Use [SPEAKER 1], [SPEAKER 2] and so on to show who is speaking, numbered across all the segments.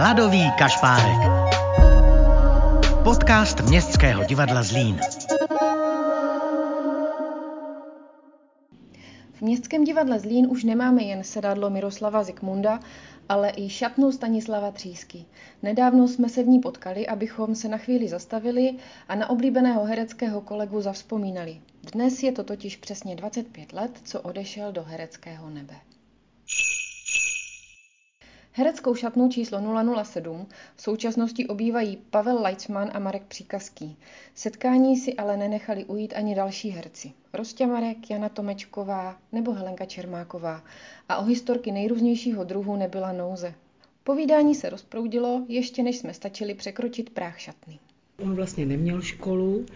[SPEAKER 1] Hladový kašpárek. Podcast Městského divadla Zlín.
[SPEAKER 2] V Městském divadle Zlín už nemáme jen sedadlo Miroslava Zikmunda, ale i šatnu Stanislava Třísky. Nedávno jsme se v ní potkali, abychom se na chvíli zastavili a na oblíbeného hereckého kolegu zavzpomínali. Dnes je to totiž přesně 25 let, co odešel do hereckého nebe. Hereckou šatnu číslo 007 v současnosti obývají Pavel Leitzman a Marek Příkazký. Setkání si ale nenechali ujít ani další herci. Rostě Marek, Jana Tomečková nebo Helenka Čermáková. A o historky nejrůznějšího druhu nebyla nouze. Povídání se rozproudilo, ještě než jsme stačili překročit práh šatny.
[SPEAKER 3] On vlastně neměl školu,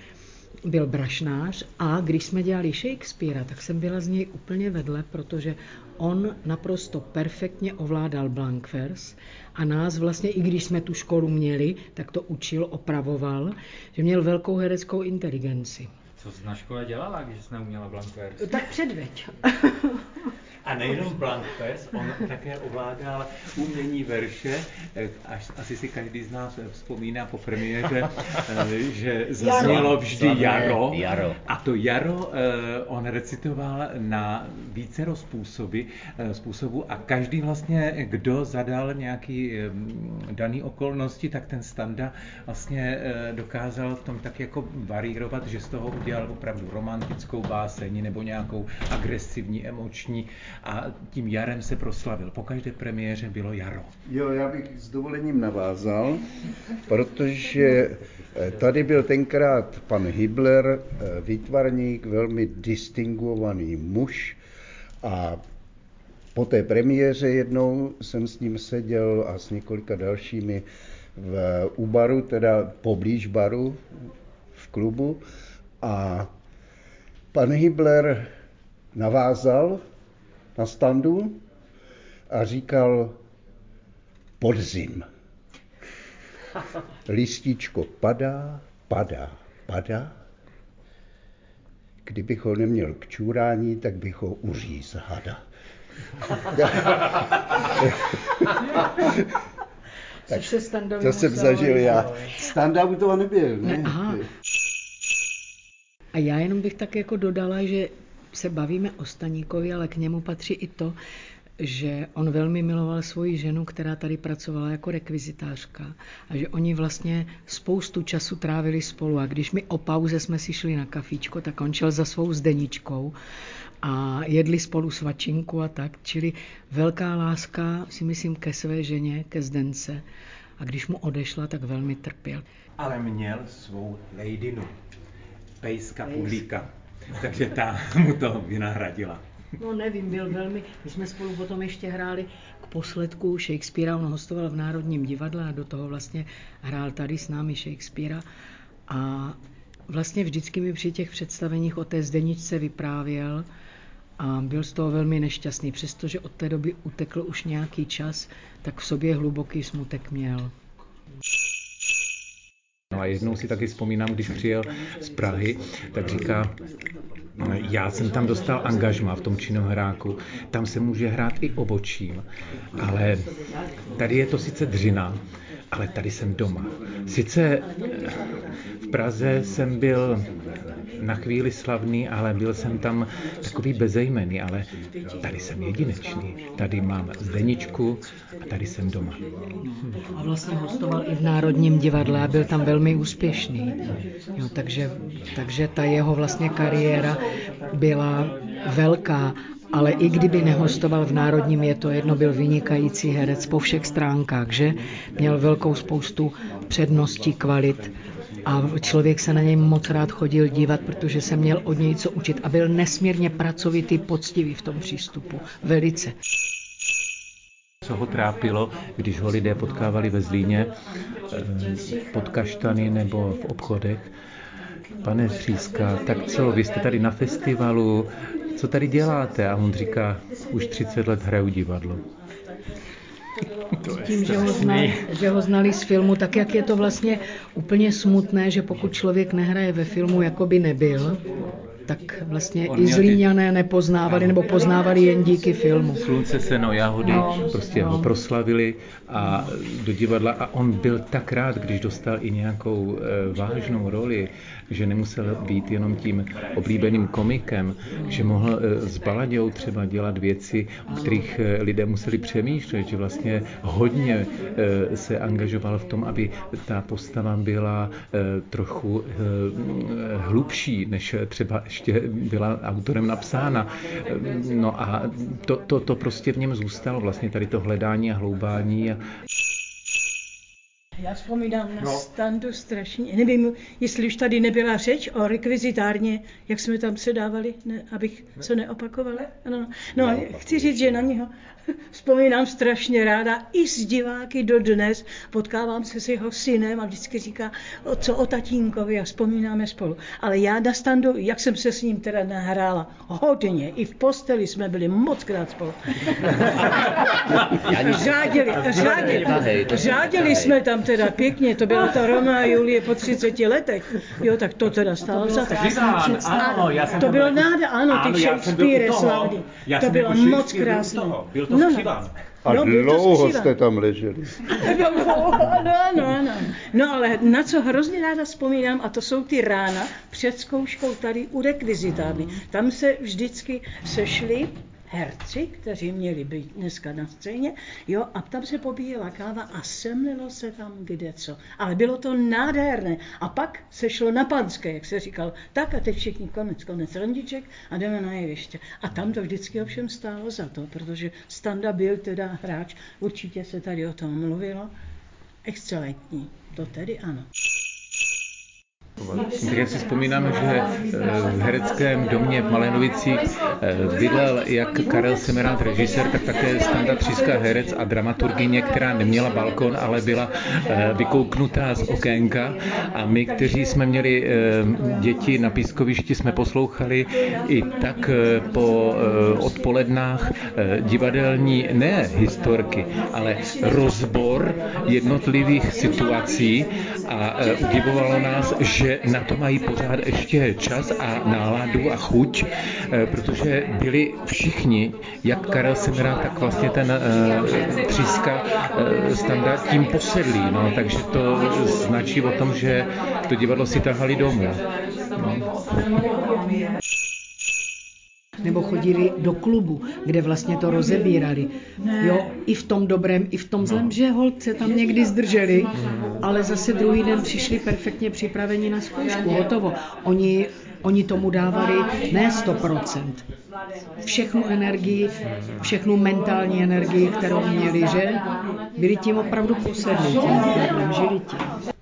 [SPEAKER 3] byl brašnář a když jsme dělali Shakespearea, tak jsem byla z něj úplně vedle, protože on naprosto perfektně ovládal blankvers a nás vlastně, i když jsme tu školu měli, tak to učil, opravoval, že měl velkou hereckou inteligenci.
[SPEAKER 4] Co jsi na škole dělala, když jsi neuměla blankvers?
[SPEAKER 3] Tak předveď.
[SPEAKER 4] A nejenom Blankfest, on také ovládal umění verše. Až, asi si každý z nás vzpomíná po premiéře, eh, že zaznělo vždy jaro.
[SPEAKER 5] jaro.
[SPEAKER 4] A to jaro eh, on recitoval na vícero způsoby, eh, způsobu a každý vlastně, kdo zadal nějaký daný okolnosti, tak ten standa vlastně dokázal v tom tak jako varírovat, že z toho udělal opravdu romantickou báseň nebo nějakou agresivní, emoční a tím jarem se proslavil. Po každé premiéře bylo jaro.
[SPEAKER 6] Jo, já bych s dovolením navázal, protože eh, tady byl tenkrát pan Hibler, eh, výtvarník, velmi distinguovaný muž a po té premiéře jednou jsem s ním seděl a s několika dalšími v, u baru, teda poblíž baru v klubu a pan Hibler navázal na standu a říkal podzim. Lističko padá, padá, padá. Kdybych ho neměl k čurání, tak bych ho uříz hada.
[SPEAKER 3] tak
[SPEAKER 6] to jsem zažil já. Standa u toho nebyl. Ne?
[SPEAKER 3] Aha. A já jenom bych tak jako dodala, že se bavíme o Staníkovi, ale k němu patří i to, že on velmi miloval svoji ženu, která tady pracovala jako rekvizitářka a že oni vlastně spoustu času trávili spolu. A když my o pauze jsme si šli na kafíčko, tak on šel za svou zdeničkou a jedli spolu svačinku a tak, čili velká láska si myslím ke své ženě, ke Zdence. A když mu odešla, tak velmi trpěl.
[SPEAKER 4] Ale měl svou lejdinu, pejska Pudlíka takže ta mu to vynahradila.
[SPEAKER 3] No nevím, byl velmi, my jsme spolu potom ještě hráli k posledku Shakespearea, on hostoval v Národním divadle a do toho vlastně hrál tady s námi Shakespearea a vlastně vždycky mi při těch představeních o té zdeničce vyprávěl a byl z toho velmi nešťastný, přestože od té doby utekl už nějaký čas, tak v sobě hluboký smutek měl.
[SPEAKER 4] No a jednou si taky vzpomínám, když přijel z Prahy, tak říká, já jsem tam dostal angažma v tom činohráku, tam se může hrát i obočím, ale tady je to sice dřina, ale tady jsem doma. Sice v Praze jsem byl na chvíli slavný, ale byl jsem tam takový bezejmený, ale tady jsem jedinečný. Tady mám zdeničku a tady jsem doma.
[SPEAKER 3] A vlastně hostoval i v Národním divadle a byl tam velmi úspěšný. Jo, takže, takže ta jeho vlastně kariéra byla velká ale i kdyby nehostoval v Národním, je to jedno, byl vynikající herec po všech stránkách, že? Měl velkou spoustu předností, kvalit a člověk se na něj moc rád chodil dívat, protože se měl od něj co učit a byl nesmírně pracovitý, poctivý v tom přístupu. Velice.
[SPEAKER 4] Co ho trápilo, když ho lidé potkávali ve Zlíně eh, pod kaštany nebo v obchodech, pane Stříska, tak co, vy jste tady na festivalu, co tady děláte? A on říká, už 30 let hraju divadlo.
[SPEAKER 3] Tím, že ho, znali, že ho znali z filmu, tak jak je to vlastně úplně smutné, že pokud člověk nehraje ve filmu, jako by nebyl, tak vlastně On i Zlíňané nepoznávali nebo poznávali jen díky filmu.
[SPEAKER 4] Slunce, seno, jahody, no, prostě no. ho proslavili a do divadla a on byl tak rád, když dostal i nějakou e, vážnou roli, že nemusel být jenom tím oblíbeným komikem, že mohl e, s Baladějou třeba dělat věci, o kterých e, lidé museli přemýšlet, že vlastně hodně e, se angažoval v tom, aby ta postava byla e, trochu e, hlubší, než třeba ještě byla autorem napsána. No a to, to, to prostě v něm zůstalo, vlastně tady to hledání a hloubání. A...
[SPEAKER 5] Já vzpomínám na no. standu strašně. Nevím, jestli už tady nebyla řeč o rekvizitárně, jak jsme tam sedávali, ne, abych se neopakovala. No, no. no, chci říct, že na něho vzpomínám strašně ráda. I s diváky do dnes potkávám se s jeho synem a vždycky říká, o co o tatínkovi a vzpomínáme spolu. Ale já na standu, jak jsem se s ním teda nahrála, hodně. I v posteli jsme byli moc krát spolu. řádili, řádili, řádili jsme tam teda pěkně, to byla ta Roma a Julie po 30 letech. Jo, tak to teda stálo za to.
[SPEAKER 7] Ano, já jsem
[SPEAKER 5] to bylo náda, ano, ty Shakespeare slavný. To bylo moc krásné.
[SPEAKER 7] Byl to no.
[SPEAKER 6] A no, dlouho jste tam leželi.
[SPEAKER 5] ano, ano, ano. No ale na co hrozně ráda vzpomínám, a to jsou ty rána před zkouškou tady u rekvizitáby. Tam se vždycky sešli herci, kteří měli být dneska na scéně, jo, a tam se pobíjela káva a semlilo se tam kde co. Ale bylo to nádherné. A pak se šlo na panské, jak se říkal, tak a teď všichni konec, konec randiček a jdeme na jeviště. A tam to vždycky ovšem stálo za to, protože Standa byl teda hráč, určitě se tady o tom mluvilo, excelentní, to tedy ano.
[SPEAKER 4] Tak já si vzpomínám, že eh, v hereckém domě v Malenovicích eh, bydlel jak Karel Semerát režisér, tak také Standa Tříska herec a dramaturgině, která neměla balkon, ale byla eh, vykouknutá z okénka. A my, kteří jsme měli děti na pískovišti, jsme poslouchali i tak po odpolednách divadelní ne historky, ale rozbor jednotlivých situací a udivovalo nás, že že na to mají pořád ještě čas a náladu a chuť, eh, protože byli všichni, jak Karel Semera, tak vlastně ten uh, Tříska uh, standard tím posedlí, no, takže to značí o tom, že to divadlo si tahali domů. No
[SPEAKER 3] nebo chodili do klubu, kde vlastně to rozebírali. Jo, i v tom dobrém, i v tom zlém, že holce tam někdy zdrželi, ale zase druhý den přišli perfektně připraveni na zkoušku, hotovo. Oni, oni tomu dávali ne 100%, všechnu energii, všechnu mentální energii, kterou měli, že byli tím opravdu posedli, tím žili tím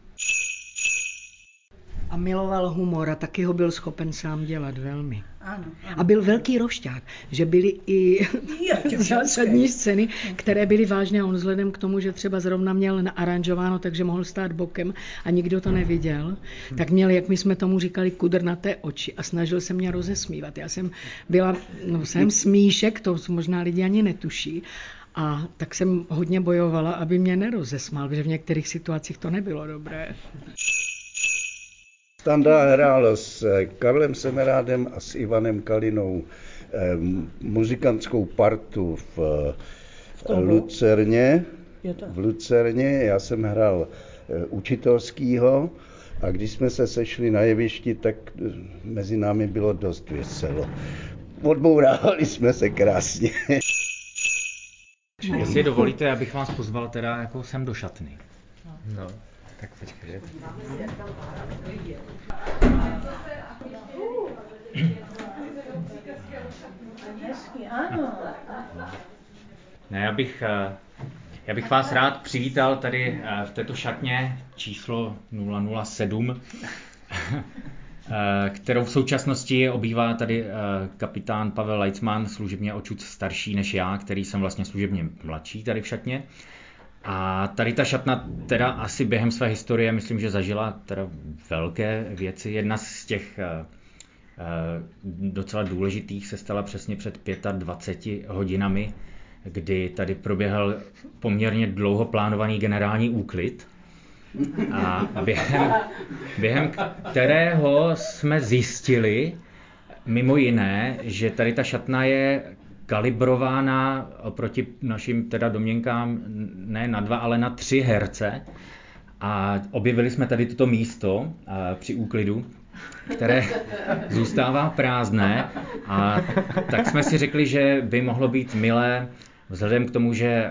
[SPEAKER 3] a miloval humor a taky ho byl schopen sám dělat velmi.
[SPEAKER 5] Ano, ano.
[SPEAKER 3] A byl velký rošťák, že byly i zásadní scény, které byly vážné. On vzhledem k tomu, že třeba zrovna měl naaranžováno, takže mohl stát bokem a nikdo to neviděl, hmm. tak měl, jak my jsme tomu říkali, kudrnaté oči a snažil se mě rozesmívat. Já jsem byla, no jsem smíšek, to možná lidi ani netuší, a tak jsem hodně bojovala, aby mě nerozesmál, protože v některých situacích to nebylo dobré.
[SPEAKER 6] Standa hrál s Karlem Semerádem a s Ivanem Kalinou eh, muzikantskou partu v, v Lucerně. V Lucerně já jsem hrál eh, učitelskýho a když jsme se sešli na jevišti, tak eh, mezi námi bylo dost veselo. Odbourávali jsme se krásně.
[SPEAKER 7] Jestli dovolíte, abych vás pozval teda jako sem do šatny. No. Tak počkej. Ne, já bych, eh, já bych vás rád přivítal tady eh, v této šatně číslo 007, eh, kterou v současnosti obývá tady kapitán Pavel Leitzman, služebně očut starší než já, který jsem vlastně služebně mladší tady v šatně. A tady ta šatna teda asi během své historie, myslím, že zažila teda velké věci. Jedna z těch uh, docela důležitých se stala přesně před 25 hodinami, kdy tady proběhl poměrně dlouho plánovaný generální úklid, a během, během kterého jsme zjistili, mimo jiné, že tady ta šatna je kalibrována oproti našim teda domněnkám ne na dva, ale na tři herce. A objevili jsme tady toto místo při úklidu, které zůstává prázdné. A tak jsme si řekli, že by mohlo být milé, vzhledem k tomu, že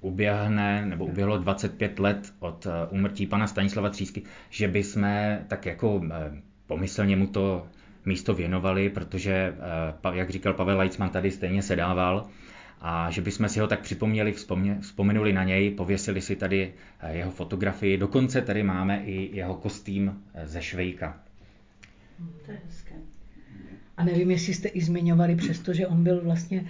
[SPEAKER 7] uběhne, nebo uběhlo 25 let od úmrtí pana Stanislava Třísky, že by jsme tak jako pomyslně mu to místo věnovali, protože, eh, jak říkal Pavel Leitzman, tady stejně sedával a že bychom si ho tak připomněli, vzpomenuli na něj, pověsili si tady eh, jeho fotografii, dokonce tady máme i jeho kostým eh, ze Švejka.
[SPEAKER 3] To je hezké. A nevím, jestli jste i zmiňovali, přestože on byl vlastně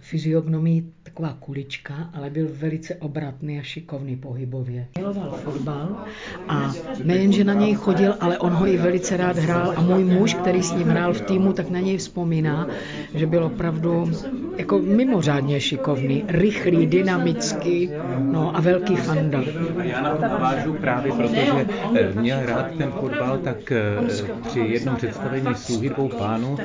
[SPEAKER 3] fyziognomii taková kulička, ale byl velice obratný a šikovný pohybově. Miloval fotbal a nejen, že na něj chodil, ale on ho i velice rád hrál a můj muž, který s ním hrál v týmu, tak na něj vzpomíná, že byl opravdu jako mimořádně šikovný, rychlý, dynamický no a velký fanda.
[SPEAKER 4] Já na to navážu právě, protože eh, měl rád ten fotbal, tak eh, při jednom představení sluhy pánů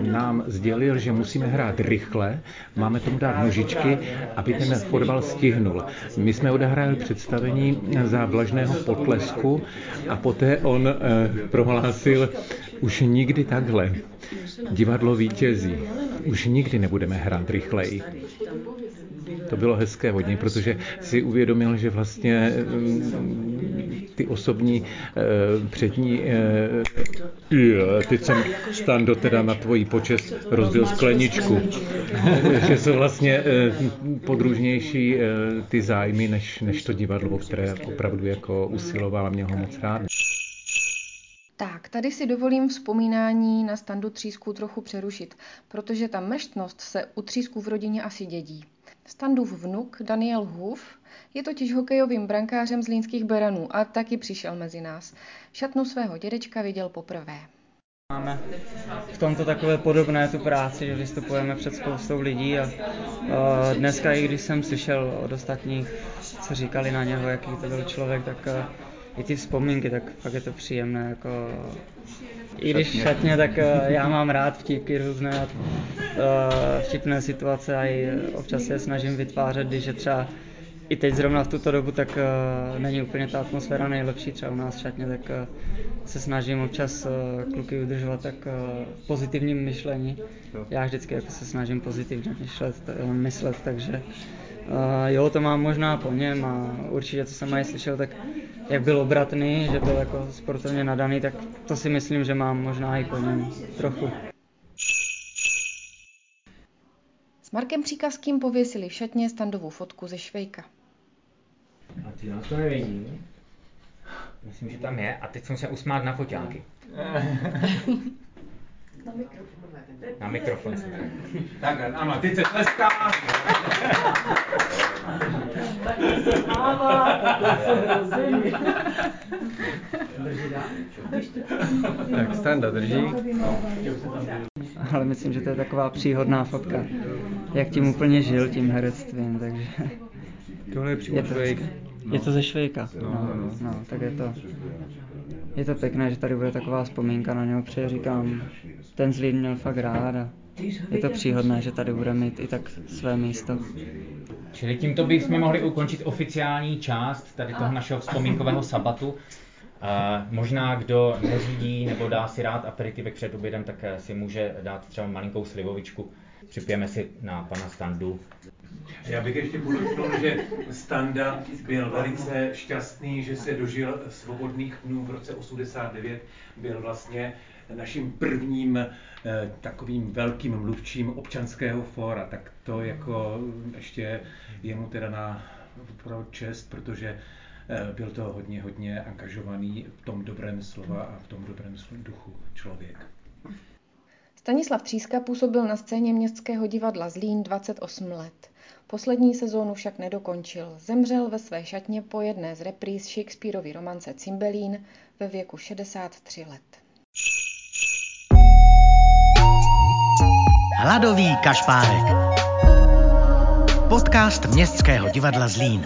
[SPEAKER 4] nám sdělil, že musíme hrát rychle rychle, máme tomu dát nožičky, aby ten fotbal stihnul. My jsme odehráli představení za vlažného potlesku a poté on eh, prohlásil, už nikdy takhle. Divadlo vítězí. Už nikdy nebudeme hrát rychleji. To bylo hezké hodně, protože si uvědomil, že vlastně mm, ty osobní eh, přední uh, teď jsem stando teda na tvojí počest rozbil skleničku. že jsou vlastně podružnější ty zájmy, než, než to divadlo, které opravdu jako usiloval a měl ho moc rád.
[SPEAKER 2] Tak, tady si dovolím vzpomínání na standu třísků trochu přerušit, protože ta mrštnost se u třísků v rodině asi dědí. Standův vnuk Daniel Huf je totiž hokejovým brankářem z Línských beranů a taky přišel mezi nás. Šatnu svého dědečka viděl poprvé.
[SPEAKER 8] Máme v tomto takové podobné tu práci, že vystupujeme před spoustou lidí a, dneska, i když jsem slyšel od ostatních, co říkali na něho, jaký to byl člověk, tak i ty vzpomínky, tak fakt je to příjemné. Jako, I když šatně, tak já mám rád vtipky různé, vtipné situace a i občas se snažím vytvářet, když je třeba i teď zrovna v tuto dobu, tak uh, není úplně ta atmosféra nejlepší třeba u nás v šatně, tak uh, se snažím občas uh, kluky udržovat tak uh, pozitivním myšlení. Já vždycky jako se snažím pozitivně myšlet, uh, myslet, takže uh, jo, to mám možná po něm a určitě, co jsem aj slyšel, tak jak byl obratný, že byl jako sportovně nadaný, tak to si myslím, že mám možná i po něm trochu.
[SPEAKER 2] S Markem Příkazkým pověsili v šatně standovou fotku ze Švejka.
[SPEAKER 7] A ty nás to nevidí. Myslím, že tam je. A teď jsem se usmát na foťáky. Na mikrofon. Na mikrofon.
[SPEAKER 4] Tak, ano, teď se tleská.
[SPEAKER 6] tak standa drží.
[SPEAKER 8] Ale myslím, že to je taková příhodná fotka, jak tím úplně žil tím herectvím, takže...
[SPEAKER 4] Tohle je přímo je to,
[SPEAKER 8] je to ze Švejka, no, no, no, tak je to, je to pěkné, že tady bude taková vzpomínka na něho, protože říkám, ten zlín měl fakt rád a je to příhodné, že tady bude mít i tak své místo.
[SPEAKER 7] Čili tímto bychom mohli ukončit oficiální část tady toho našeho vzpomínkového sabatu. Uh, možná kdo neřídí nebo dá si rád aperitivek před obědem, tak si může dát třeba malinkou slivovičku. Připijeme si na pana Standu.
[SPEAKER 4] Já bych ještě podotknul, že Standa byl velice šťastný, že se dožil svobodných dnů v roce 89. Byl vlastně naším prvním eh, takovým velkým mluvčím občanského fóra, tak to jako ještě jemu teda na opravdu čest, protože eh, byl to hodně, hodně angažovaný v tom dobrém slova a v tom dobrém duchu člověk.
[SPEAKER 2] Stanislav Tříska působil na scéně Městského divadla Zlín 28 let. Poslední sezónu však nedokončil. Zemřel ve své šatně po jedné z repríz Shakespeareovy romance Cimbelín ve věku 63 let.
[SPEAKER 1] Hladový kašpárek. Podcast Městského divadla Zlín.